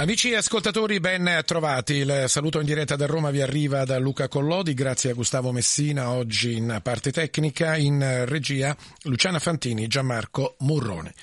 Amici ascoltatori, ben trovati. Il saluto in diretta da Roma vi arriva da Luca Collodi, grazie a Gustavo Messina, oggi in parte tecnica, in regia Luciana Fantini, Gianmarco Murrone.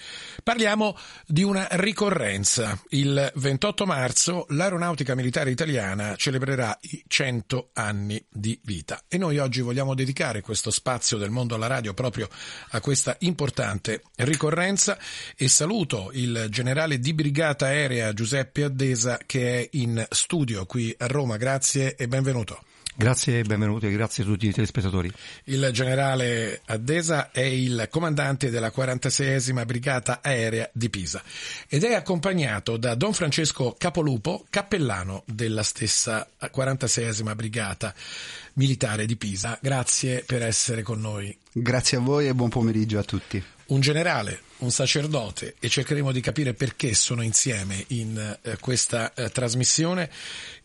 Parliamo di una ricorrenza. Il 28 marzo l'aeronautica militare italiana celebrerà i 100 anni di vita e noi oggi vogliamo dedicare questo spazio del mondo alla radio proprio a questa importante ricorrenza e saluto il generale di brigata aerea Giuseppe Addesa che è in studio qui a Roma. Grazie e benvenuto. Grazie e benvenuti e grazie a tutti i telespettatori. Il generale Addesa è il comandante della 46esima Brigata Aerea di Pisa ed è accompagnato da Don Francesco Capolupo, cappellano della stessa 46esima Brigata Militare di Pisa. Grazie per essere con noi. Grazie a voi e buon pomeriggio a tutti. Un generale, un sacerdote e cercheremo di capire perché sono insieme in eh, questa eh, trasmissione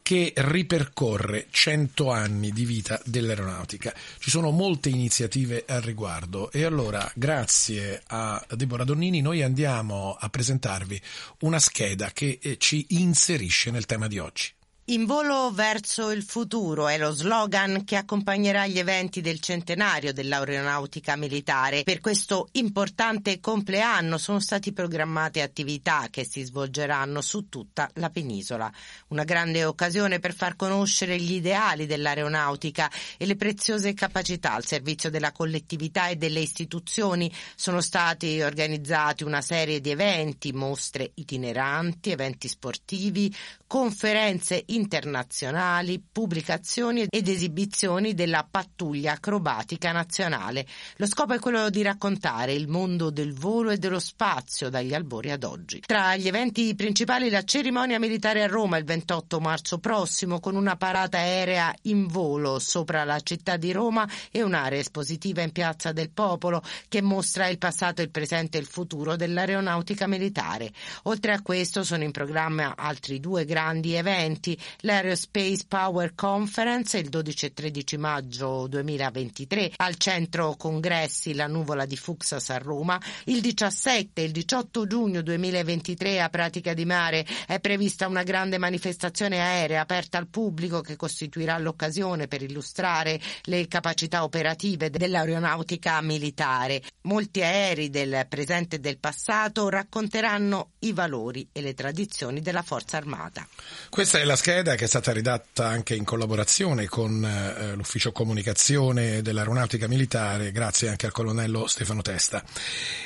che ripercorre 100 anni di vita dell'aeronautica. Ci sono molte iniziative al riguardo e allora grazie a Deborah Donnini noi andiamo a presentarvi una scheda che eh, ci inserisce nel tema di oggi. In volo verso il futuro è lo slogan che accompagnerà gli eventi del centenario dell'aeronautica militare. Per questo importante compleanno sono stati programmate attività che si svolgeranno su tutta la penisola. Una grande occasione per far conoscere gli ideali dell'aeronautica e le preziose capacità al servizio della collettività e delle istituzioni. Sono stati organizzati una serie di eventi, mostre itineranti, eventi sportivi, conferenze internazionali, pubblicazioni ed esibizioni della pattuglia acrobatica nazionale. Lo scopo è quello di raccontare il mondo del volo e dello spazio dagli albori ad oggi. Tra gli eventi principali la cerimonia militare a Roma il 28 marzo prossimo con una parata aerea in volo sopra la città di Roma e un'area espositiva in Piazza del Popolo che mostra il passato, il presente e il futuro dell'aeronautica militare. Oltre a questo sono in programma altri due grandi eventi, l'Aerospace Power Conference il 12 e 13 maggio 2023 al centro congressi La Nuvola di Fuxas a Roma, il 17 e il 18 giugno 2023 a Pratica di Mare è prevista una grande manifestazione aerea aperta al pubblico che costituirà l'occasione per illustrare le capacità operative dell'aeronautica militare. Molti aerei del presente e del passato racconteranno i valori e le tradizioni della Forza Armata. Questa è la scheda che è stata redatta anche in collaborazione con eh, l'ufficio comunicazione dell'aeronautica militare, grazie anche al colonnello Stefano Testa.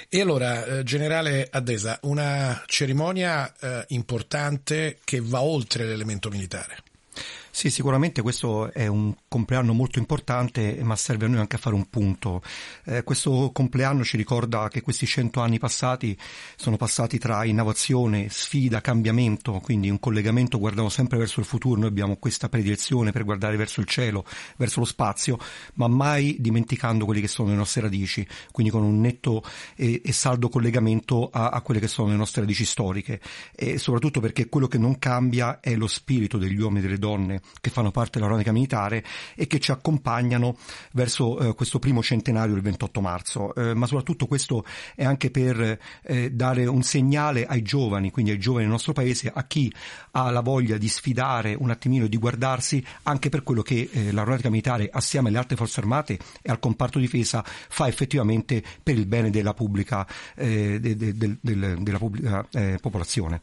E allora, eh, generale Addesa, una cerimonia eh, importante che va oltre l'elemento militare. Sì, sicuramente questo è un compleanno molto importante, ma serve a noi anche a fare un punto. Eh, questo compleanno ci ricorda che questi cento anni passati sono passati tra innovazione, sfida, cambiamento, quindi un collegamento guardando sempre verso il futuro. Noi abbiamo questa predilezione per guardare verso il cielo, verso lo spazio, ma mai dimenticando quelle che sono le nostre radici, quindi con un netto e, e saldo collegamento a, a, quelle che sono le nostre radici storiche. E soprattutto perché quello che non cambia è lo spirito degli uomini e delle donne che fanno parte dell'aeronautica militare e che ci accompagnano verso eh, questo primo centenario del 28 marzo, eh, ma soprattutto questo è anche per eh, dare un segnale ai giovani, quindi ai giovani del nostro paese, a chi ha la voglia di sfidare un attimino, di guardarsi anche per quello che eh, l'aeronautica militare assieme alle altre forze armate e al comparto difesa fa effettivamente per il bene della pubblica, eh, de, de, de, della pubblica eh, popolazione.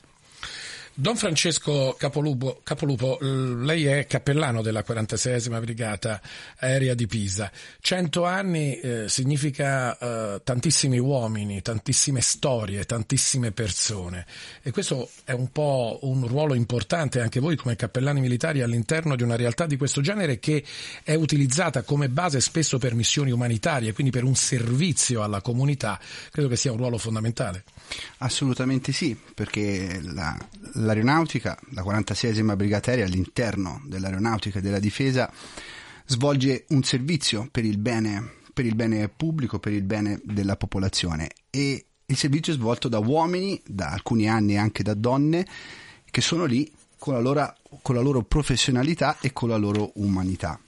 Don Francesco Capolupo, Capolupo, lei è cappellano della 46esima Brigata Aerea di Pisa. Cento anni eh, significa eh, tantissimi uomini, tantissime storie, tantissime persone e questo è un po' un ruolo importante anche voi come cappellani militari all'interno di una realtà di questo genere che è utilizzata come base spesso per missioni umanitarie, quindi per un servizio alla comunità. Credo che sia un ruolo fondamentale. Assolutamente sì, perché la, l'aeronautica, la 46esima brigata aerea all'interno dell'aeronautica e della difesa svolge un servizio per il bene, per il bene pubblico, per il bene della popolazione e il servizio è svolto da uomini, da alcuni anni anche da donne, che sono lì con la loro, con la loro professionalità e con la loro umanità.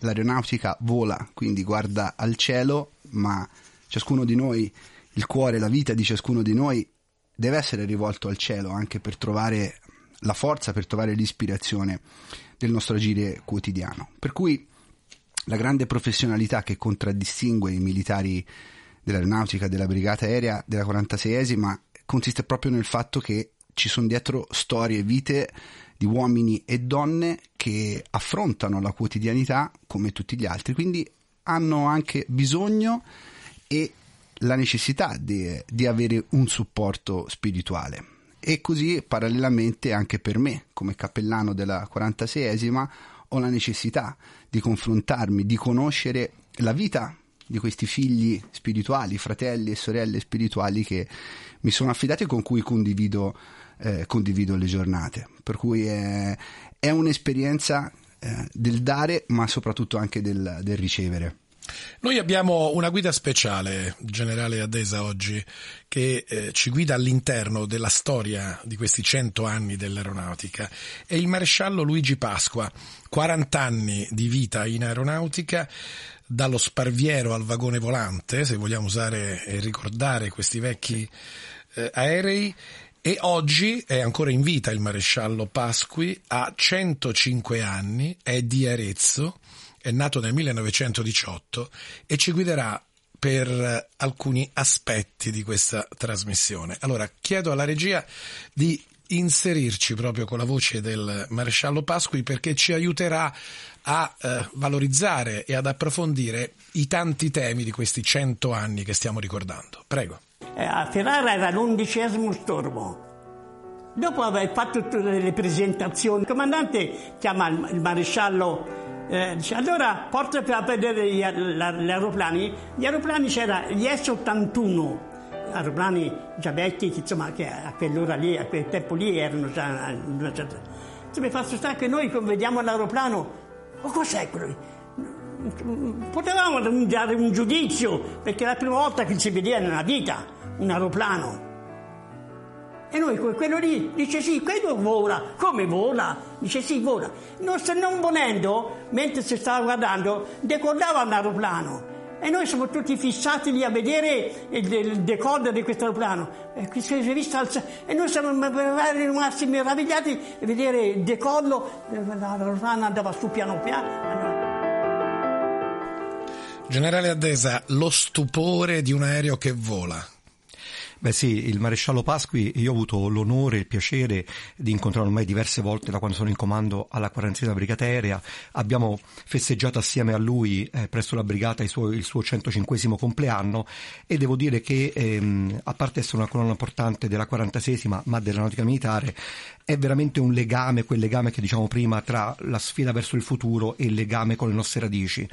L'aeronautica vola, quindi guarda al cielo, ma ciascuno di noi, il cuore, la vita di ciascuno di noi deve essere rivolto al cielo anche per trovare la forza, per trovare l'ispirazione del nostro agire quotidiano. Per cui la grande professionalità che contraddistingue i militari dell'aeronautica, della brigata aerea, della 46esima, consiste proprio nel fatto che ci sono dietro storie e vite di uomini e donne che affrontano la quotidianità come tutti gli altri, quindi hanno anche bisogno e la necessità di, di avere un supporto spirituale. E così parallelamente anche per me, come cappellano della 46esima, ho la necessità di confrontarmi, di conoscere la vita di questi figli spirituali, fratelli e sorelle spirituali che mi sono affidati e con cui condivido, eh, condivido le giornate. Per cui è, è un'esperienza eh, del dare, ma soprattutto anche del, del ricevere. Noi abbiamo una guida speciale, generale Adesa, oggi, che eh, ci guida all'interno della storia di questi cento anni dell'aeronautica. È il maresciallo Luigi Pasqua, 40 anni di vita in aeronautica, dallo sparviero al vagone volante, se vogliamo usare e ricordare questi vecchi eh, aerei, e oggi è ancora in vita il maresciallo Pasqui, ha 105 anni, è di Arezzo, è nato nel 1918 e ci guiderà per alcuni aspetti di questa trasmissione. Allora, chiedo alla regia di inserirci proprio con la voce del maresciallo Pasqui perché ci aiuterà a eh, valorizzare e ad approfondire i tanti temi di questi cento anni che stiamo ricordando. Prego. Eh, a Ferrara era l'undicesimo stormo. Dopo aver fatto tutte le presentazioni, il comandante chiama il maresciallo eh, dice, allora porta a vedere gli, gli aeroplani. Gli aeroplani c'era gli S-81, aeroplani già vecchi, insomma, che a quell'ora lì, a quel tempo lì erano già una certa. Mi fa stare che noi vediamo l'aeroplano, ma cos'è quello? Potevamo dare un giudizio, perché è la prima volta che si vedeva nella vita un aeroplano. E noi quello lì dice sì, quello vola. Come vola? Dice sì, vola. Non, non volendo, mentre si stava guardando, decollava un aeroplano. E noi siamo tutti fissati lì a vedere il, il decollo di questo aeroplano. E, e noi siamo rimasti meravigliati a vedere il decollo, l'aeroplano andava su piano piano. Generale Addesa, lo stupore di un aereo che vola. Beh sì, il maresciallo Pasqui, io ho avuto l'onore e il piacere di incontrarlo ormai diverse volte da quando sono in comando alla 46 Brigata Aerea. Abbiamo festeggiato assieme a lui eh, presso la brigata il suo, il suo 105 compleanno e devo dire che ehm, a parte essere una colonna importante della 46 ma della nautica militare, è veramente un legame, quel legame che diciamo prima tra la sfida verso il futuro e il legame con le nostre radici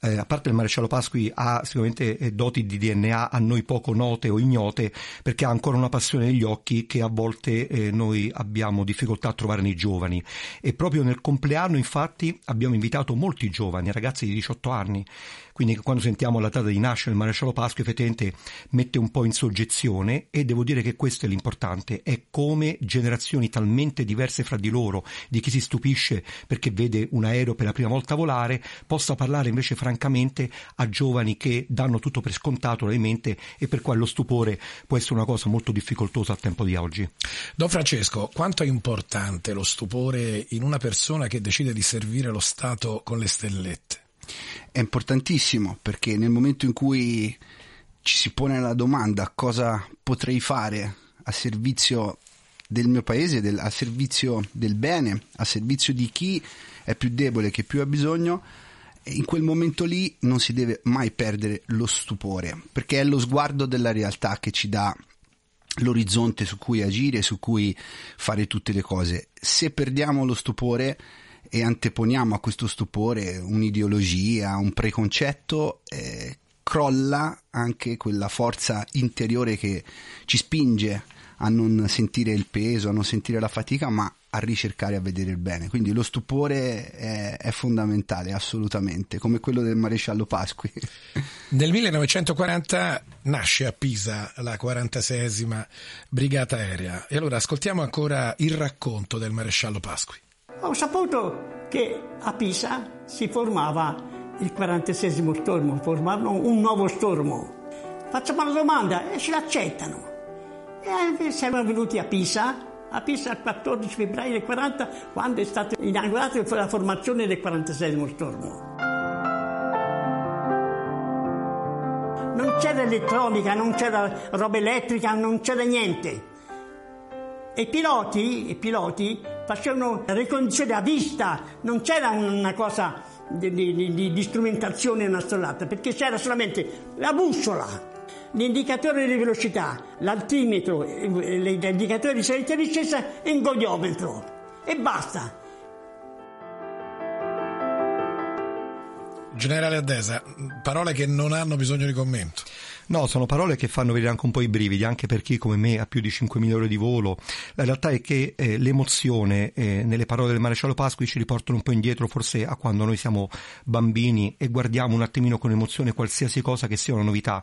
eh, a parte il maresciallo Pasqui ha sicuramente eh, doti di DNA a noi poco note o ignote perché ha ancora una passione negli occhi che a volte eh, noi abbiamo difficoltà a trovare nei giovani. E proprio nel compleanno infatti abbiamo invitato molti giovani, ragazzi di 18 anni quindi quando sentiamo la data di nascita del maresciallo Pasqua effettivamente mette un po' in soggezione e devo dire che questo è l'importante, è come generazioni talmente diverse fra di loro, di chi si stupisce perché vede un aereo per la prima volta volare, possa parlare invece francamente a giovani che danno tutto per scontato ovviamente e per cui lo stupore può essere una cosa molto difficoltosa al tempo di oggi. Don Francesco, quanto è importante lo stupore in una persona che decide di servire lo Stato con le stellette? È importantissimo perché nel momento in cui ci si pone la domanda cosa potrei fare a servizio del mio paese, del, a servizio del bene, a servizio di chi è più debole, che più ha bisogno, in quel momento lì non si deve mai perdere lo stupore, perché è lo sguardo della realtà che ci dà l'orizzonte su cui agire, su cui fare tutte le cose. Se perdiamo lo stupore e anteponiamo a questo stupore un'ideologia, un preconcetto, eh, crolla anche quella forza interiore che ci spinge a non sentire il peso, a non sentire la fatica, ma a ricercare a vedere il bene. Quindi lo stupore è, è fondamentale, assolutamente, come quello del maresciallo Pasqui. Nel 1940 nasce a Pisa la 46esima Brigata Aerea e allora ascoltiamo ancora il racconto del maresciallo Pasqui. Ho saputo che a Pisa si formava il 46esimo stormo, formavano un nuovo stormo. Facciamo la domanda e ce l'accettano. E siamo venuti a Pisa a Pisa il 14 febbraio del 40 quando è stata inaugurata la formazione del 46 stormo. Non c'era elettronica, non c'era roba elettrica, non c'era niente. I piloti, i piloti facevano ricognizione a vista, non c'era una cosa di, di, di, strumentazione inastollata, perché c'era solamente la bussola l'indicatore di velocità, l'altimetro, l'indicatore di salita e discesa e il godiometro. E basta. Generale Addesa, parole che non hanno bisogno di commento. No, sono parole che fanno venire anche un po' i brividi, anche per chi come me ha più di 5.000 ore di volo. La realtà è che eh, l'emozione eh, nelle parole del maresciallo Pasqui ci riportano un po' indietro forse a quando noi siamo bambini e guardiamo un attimino con emozione qualsiasi cosa che sia una novità.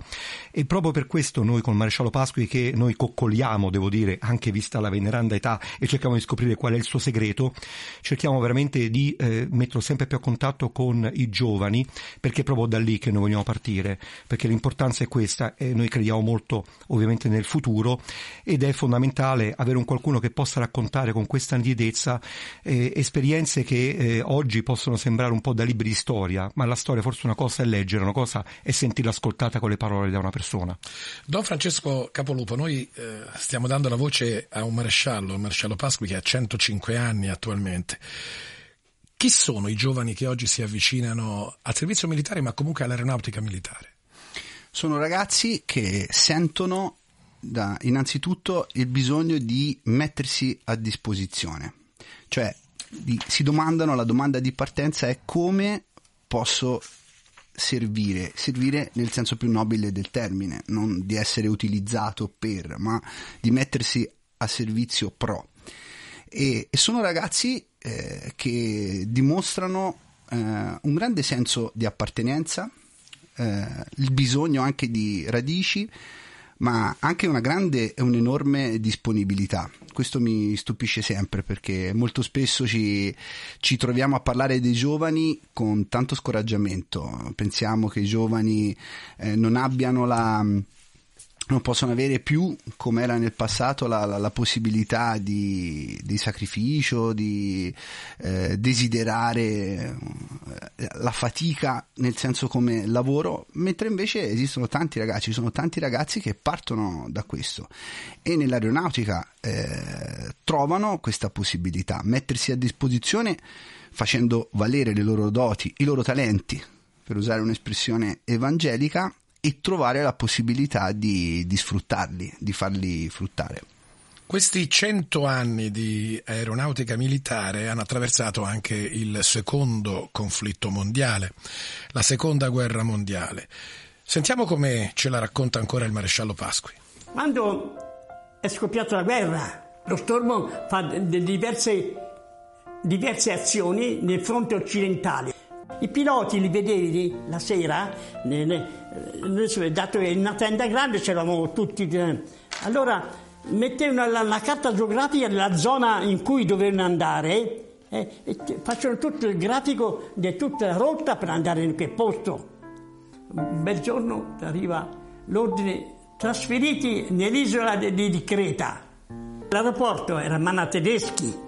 E proprio per questo noi con il maresciallo Pasqui che noi coccoliamo, devo dire, anche vista la veneranda età e cerchiamo di scoprire qual è il suo segreto, cerchiamo veramente di eh, metterlo sempre più a contatto con i giovani perché è proprio da lì che noi vogliamo partire, perché l'importanza è questa e noi crediamo molto ovviamente nel futuro ed è fondamentale avere un qualcuno che possa raccontare con questa nitidezza eh, esperienze che eh, oggi possono sembrare un po' da libri di storia, ma la storia forse una cosa è leggere, una cosa è sentirla ascoltata con le parole da una persona. Don Francesco Capolupo, noi eh, stiamo dando la voce a un maresciallo, il maresciallo Pasqui che ha 105 anni attualmente. Chi sono i giovani che oggi si avvicinano al servizio militare, ma comunque all'aeronautica militare? Sono ragazzi che sentono da, innanzitutto il bisogno di mettersi a disposizione, cioè di, si domandano, la domanda di partenza è come posso servire, servire nel senso più nobile del termine, non di essere utilizzato per, ma di mettersi a servizio pro. E, e sono ragazzi eh, che dimostrano eh, un grande senso di appartenenza, eh, il bisogno anche di radici, ma anche una grande e un'enorme disponibilità. Questo mi stupisce sempre perché molto spesso ci, ci, troviamo a parlare dei giovani con tanto scoraggiamento. Pensiamo che i giovani eh, non abbiano la non possono avere più, come era nel passato, la, la, la possibilità di, di, sacrificio, di eh, desiderare eh, la fatica nel senso come lavoro, mentre invece esistono tanti ragazzi, ci sono tanti ragazzi che partono da questo e nell'aeronautica eh, trovano questa possibilità, mettersi a disposizione facendo valere le loro doti, i loro talenti, per usare un'espressione evangelica, e trovare la possibilità di, di sfruttarli, di farli fruttare. Questi cento anni di aeronautica militare hanno attraversato anche il secondo conflitto mondiale, la seconda guerra mondiale. Sentiamo come ce la racconta ancora il maresciallo Pasqui. Quando è scoppiata la guerra, lo Stormo fa diverse, diverse azioni nel fronte occidentale. I piloti li vedevi la sera, noi, dato che in una tenda grande c'eravamo tutti, eh, allora mettevano la, la, carta geografica della zona in cui dovevano andare eh, e facevano tutto il grafico di tutta la rotta per andare in quel posto. Un bel giorno arriva l'ordine trasferiti nell'isola di, di Creta. L'aeroporto era mano a tedeschi.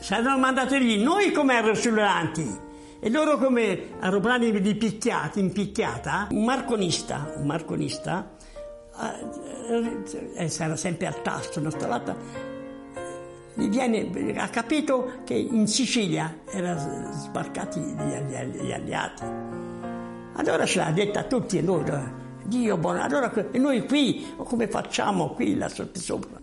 Saranno mandati lì noi come aerosolulanti e loro come aeroplani di picchiati, in picchiata, un marconista, un marconista eh, sarà sempre al tasto, una stalata, gli viene, ha capito che in Sicilia erano sbarcati gli, alleati. Allora ce l'ha detta a tutti noi, Dio buono, allora e noi qui, come facciamo qui là sotto sopra?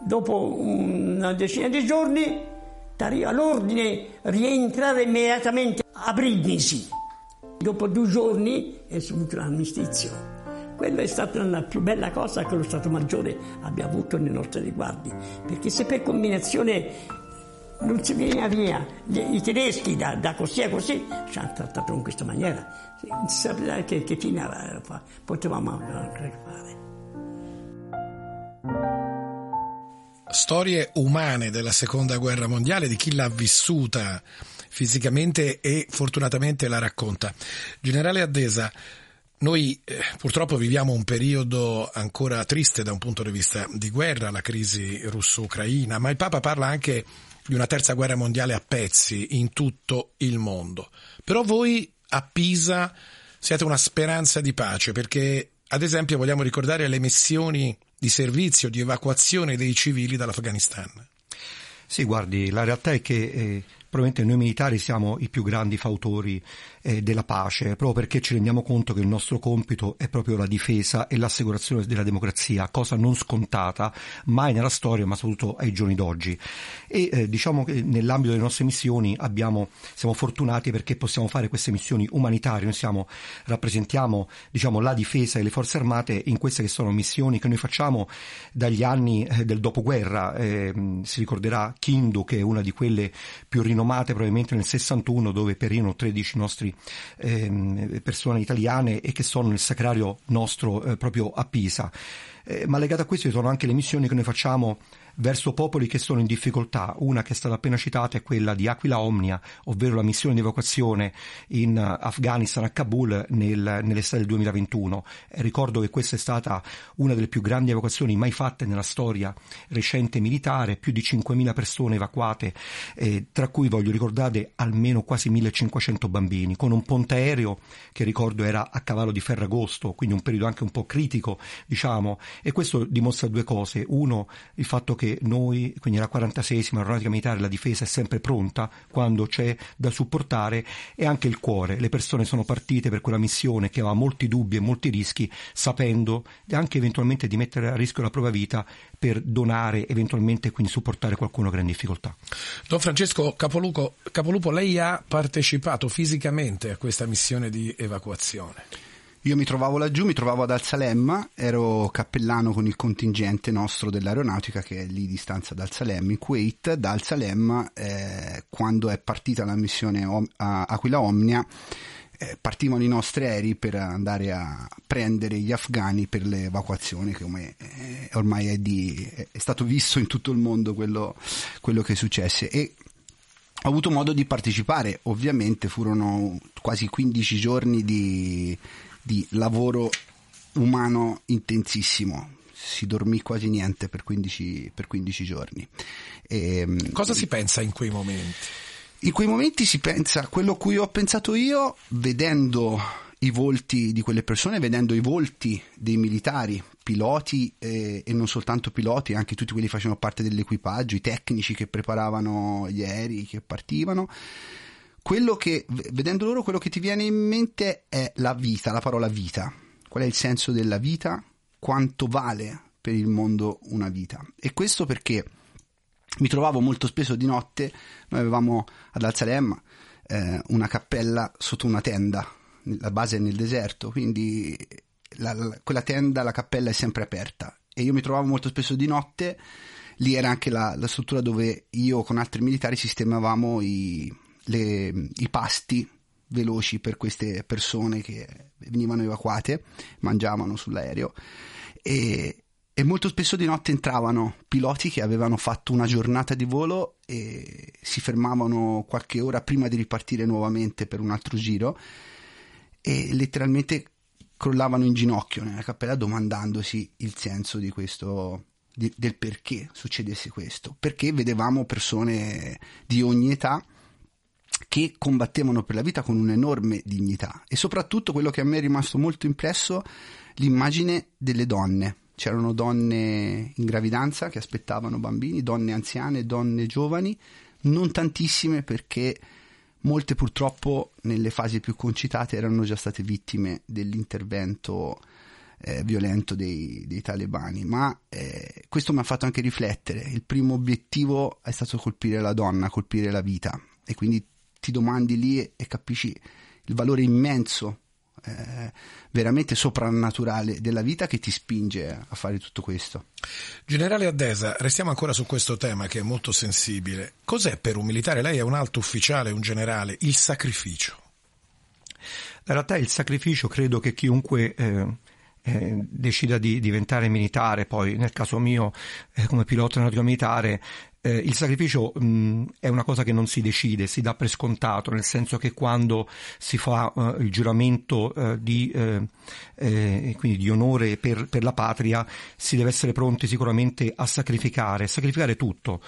Dopo una decina di giorni ti arriva l'ordine rientrare immediatamente a Brindisi. Dopo due giorni è subito l'armistizio. Quella è stata la più bella cosa che lo Stato Maggiore abbia avuto nei nostri riguardi, perché se per combinazione non si viene via, i tedeschi da, da così a così ci hanno trattato in questa maniera, non si sapeva che, fine potevamo fare. Storie umane della seconda guerra mondiale, di chi l'ha vissuta fisicamente e fortunatamente la racconta. Generale Addesa, noi eh, purtroppo viviamo un periodo ancora triste da un punto di vista di guerra, la crisi russo-ucraina, ma il Papa parla anche di una terza guerra mondiale a pezzi in tutto il mondo. Però voi a Pisa siete una speranza di pace perché, ad esempio, vogliamo ricordare le missioni di servizio, di evacuazione dei civili dall'Afghanistan. Sì, guardi, la realtà è che eh, probabilmente noi militari siamo i più grandi fautori eh, della pace, proprio perché ci rendiamo conto che il nostro compito è proprio la difesa e l'assicurazione della democrazia, cosa non scontata mai nella storia, ma soprattutto ai giorni d'oggi. E eh, diciamo che nell'ambito delle nostre missioni abbiamo, siamo fortunati perché possiamo fare queste missioni umanitarie, noi siamo, rappresentiamo diciamo, la difesa e le forze armate in queste che sono missioni che noi facciamo dagli anni eh, del dopoguerra. Eh, si ricorderà Kindu, che è una di quelle più rinomate probabilmente nel 61, dove perino 13 nostri ehm, persone italiane e che sono nel sacrario nostro eh, proprio a Pisa. Eh, ma legato a questo ci sono anche le missioni che noi facciamo verso popoli che sono in difficoltà. Una che è stata appena citata è quella di Aquila Omnia, ovvero la missione di evacuazione in eh, Afghanistan a Kabul nel, nell'estate del 2021. E ricordo che questa è stata una delle più grandi evacuazioni mai fatte nella storia recente militare, più di 5.000 persone evacuate, eh, tra cui voglio ricordare almeno quasi 1.500 bambini, con un ponte aereo che ricordo era a cavallo di Ferragosto, quindi un periodo anche un po' critico, diciamo, e questo dimostra due cose. Uno, il fatto che che noi, quindi la 46esima aeronautica militare, la difesa è sempre pronta quando c'è da supportare e anche il cuore. Le persone sono partite per quella missione che aveva molti dubbi e molti rischi, sapendo anche eventualmente di mettere a rischio la propria vita per donare, eventualmente quindi supportare qualcuno che è in difficoltà. Don Francesco Capolupo, Capolupo lei ha partecipato fisicamente a questa missione di evacuazione. Io mi trovavo laggiù, mi trovavo ad Alzalemma, ero cappellano con il contingente nostro dell'aeronautica che è lì di stanza ad Alzalemma, in Kuwait. Da Alzalemma, eh, quando è partita la missione Om- Aquila Omnia, eh, partivano i nostri aerei per andare a prendere gli afghani per l'evacuazione, che ormai, eh, ormai è, di, è, stato visto in tutto il mondo quello, quello che successe. E ho avuto modo di partecipare, ovviamente furono quasi 15 giorni di di lavoro umano intensissimo. Si dormì quasi niente per 15, per 15 giorni. E, ehm, Cosa si pensa in quei momenti? In quei momenti si pensa a quello a cui ho pensato io, vedendo i volti di quelle persone, vedendo i volti dei militari, piloti eh, e non soltanto piloti, anche tutti quelli che facevano parte dell'equipaggio, i tecnici che preparavano gli aerei che partivano quello che, vedendo loro, quello che ti viene in mente è la vita, la parola vita. Qual è il senso della vita? Quanto vale per il mondo una vita? E questo perché mi trovavo molto spesso di notte, noi avevamo ad Alzarem eh, una cappella sotto una tenda, la base è nel deserto, quindi la, la, quella tenda, la cappella è sempre aperta e io mi trovavo molto spesso di notte, lì era anche la, la struttura dove io con altri militari sistemavamo i, le, i pasti veloci per queste persone che venivano evacuate, mangiavano sull'aereo e, e molto spesso di notte entravano piloti che avevano fatto una giornata di volo e si fermavano qualche ora prima di ripartire nuovamente per un altro giro e letteralmente crollavano in ginocchio nella cappella domandandosi il senso di questo di, del perché succedesse questo. Perché vedevamo persone di ogni età che combattevano per la vita con un'enorme dignità e soprattutto quello che a me è rimasto molto impresso, l'immagine delle donne. C'erano donne in gravidanza che aspettavano bambini, donne anziane, donne giovani, non tantissime perché molte purtroppo nelle fasi più concitate erano già state vittime dell'intervento eh, violento dei, dei, talebani, ma eh, questo mi ha fatto anche riflettere. Il primo obiettivo è stato colpire la donna, colpire la vita e quindi ti domandi lì e, e capisci il valore immenso, eh, veramente soprannaturale della vita che ti spinge a fare tutto questo. Generale Addesa, restiamo ancora su questo tema che è molto sensibile. Cos'è per un militare, lei è un alto ufficiale, un generale, il sacrificio? In realtà il sacrificio credo che chiunque eh, eh, decida di diventare militare, poi nel caso mio eh, come pilota aeronautico militare, eh, il sacrificio mh, è una cosa che non si decide, si dà per scontato, nel senso che quando si fa uh, il giuramento uh, di, uh, quindi di onore per, per la patria, si deve essere pronti sicuramente a sacrificare, sacrificare tutto.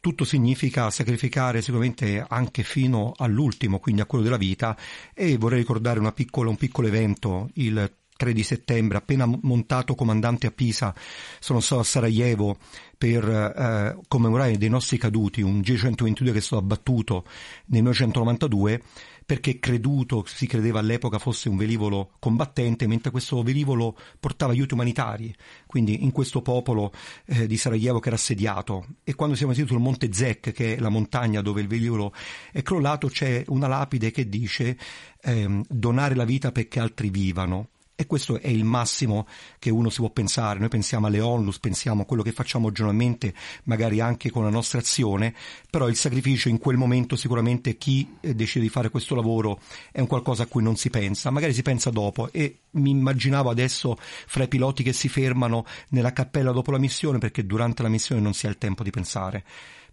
Tutto significa sacrificare sicuramente anche fino all'ultimo, quindi a quello della vita, e vorrei ricordare piccola, un piccolo evento, il 3 di settembre, appena montato comandante a Pisa, sono stato a Sarajevo per eh, commemorare dei nostri caduti, un G122 che è stato abbattuto nel 1992 perché creduto, si credeva all'epoca fosse un velivolo combattente, mentre questo velivolo portava aiuti umanitari, quindi in questo popolo eh, di Sarajevo che era assediato. E quando siamo seduti sul Monte Zek, che è la montagna dove il velivolo è crollato, c'è una lapide che dice ehm, donare la vita perché altri vivano. E questo è il massimo che uno si può pensare. Noi pensiamo alle onlus, pensiamo a quello che facciamo giornalmente, magari anche con la nostra azione, però il sacrificio in quel momento sicuramente chi eh, decide di fare questo lavoro è un qualcosa a cui non si pensa, magari si pensa dopo. E mi immaginavo adesso fra i piloti che si fermano nella cappella dopo la missione perché durante la missione non si ha il tempo di pensare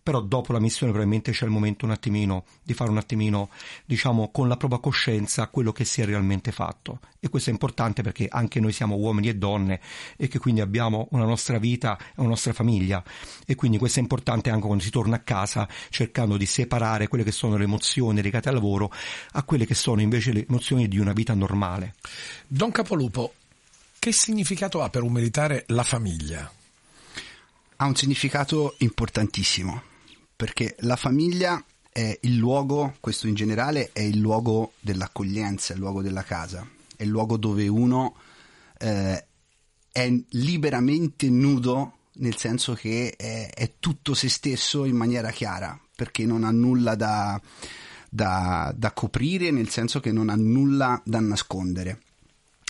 però dopo la missione probabilmente c'è il momento un attimino di fare un attimino, diciamo, con la propria coscienza quello che si è realmente fatto. E questo è importante perché anche noi siamo uomini e donne e che quindi abbiamo una nostra vita e una nostra famiglia. E quindi questo è importante anche quando si torna a casa cercando di separare quelle che sono le emozioni legate al lavoro a quelle che sono invece le emozioni di una vita normale. Don Capolupo, che significato ha per un militare la famiglia? Ha un significato importantissimo perché la famiglia è il luogo, questo in generale, è il luogo dell'accoglienza, è il luogo della casa, è il luogo dove uno eh, è liberamente nudo, nel senso che è, è, tutto se stesso in maniera chiara, perché non ha nulla da, da, da coprire, nel senso che non ha nulla da nascondere.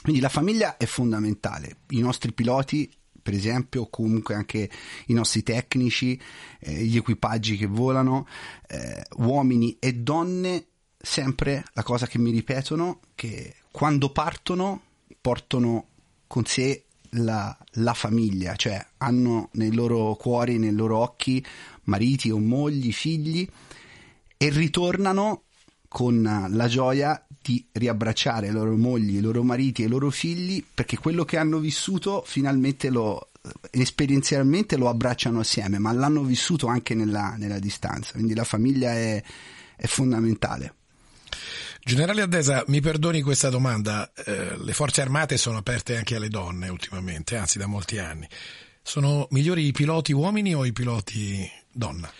Quindi la famiglia è fondamentale. I nostri piloti per esempio, o comunque anche i nostri tecnici, eh, gli equipaggi che volano, eh, uomini e donne, sempre la cosa che mi ripetono, che quando partono portano con sé la, la, famiglia, cioè hanno nei loro cuori, nei loro occhi mariti o mogli, figli e ritornano con la gioia di riabbracciare i loro mogli, i loro mariti e i loro figli perché quello che hanno vissuto finalmente lo esperienzialmente lo abbracciano assieme, ma l'hanno vissuto anche nella, nella distanza, quindi la famiglia è, è fondamentale. Generale Addesa, mi perdoni questa domanda, eh, le forze armate sono aperte anche alle donne ultimamente, anzi da molti anni. Sono migliori i piloti uomini o i piloti donna?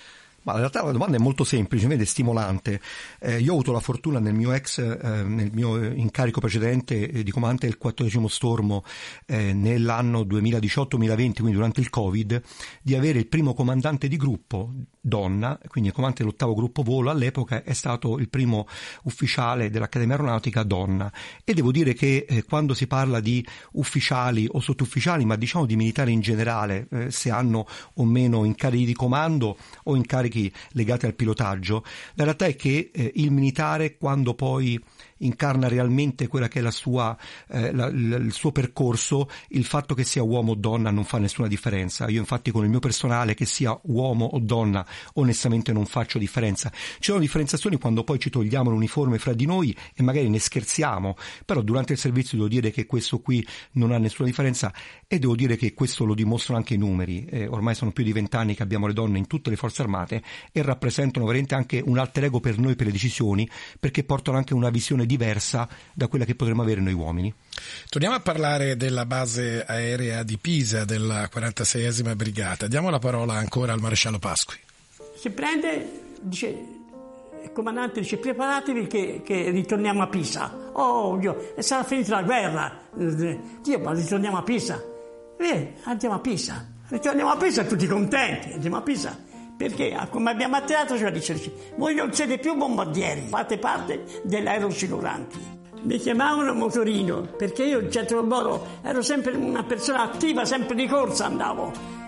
Ma in realtà la domanda è molto semplice, ed è stimolante. Eh, io ho avuto la fortuna nel mio ex, eh, nel mio incarico precedente eh, di comandante del 14 Stormo eh, nell'anno 2018-2020, quindi durante il Covid, di avere il primo comandante di gruppo donna, quindi il comandante dell'ottavo gruppo volo all'epoca è stato il primo ufficiale dell'Accademia Aeronautica donna. E devo dire che eh, quando si parla di ufficiali o sottufficiali, ma diciamo di militari in generale, eh, se hanno o meno incarichi di comando o incarichi legati al pilotaggio, la realtà è che eh, il militare quando poi incarna realmente quella che è la sua, eh, la, la, il suo percorso, il fatto che sia uomo o donna non fa nessuna differenza. Io infatti con il mio personale, che sia uomo o donna, onestamente non faccio differenza. Ci sono differenziazioni quando poi ci togliamo l'uniforme fra di noi e magari ne scherziamo, però durante il servizio devo dire che questo qui non ha nessuna differenza e devo dire che questo lo dimostrano anche i numeri. Eh, ormai sono più di vent'anni che abbiamo le donne in tutte le forze armate e rappresentano veramente anche un alter ego per noi per le decisioni, perché portano anche una visione diversa da quella che potremmo avere noi uomini. Torniamo a parlare della base aerea di Pisa della 46esima brigata. Diamo la parola ancora al maresciallo Pasqui. Si prende, dice, il comandante dice preparatevi che, che ritorniamo a Pisa. Oh, Dio, sarà finita la guerra. Dio, ma ritorniamo a Pisa. Eh, andiamo a Pisa. Ritorniamo a Pisa tutti contenti, andiamo a Pisa. Perché come abbiamo attirato, cioè dice, voi non siete più bombardieri, fate parte dell'aerosciluranti. Mi chiamavano motorino perché io in centro lavoro ero sempre una persona attiva, sempre di corsa andavo.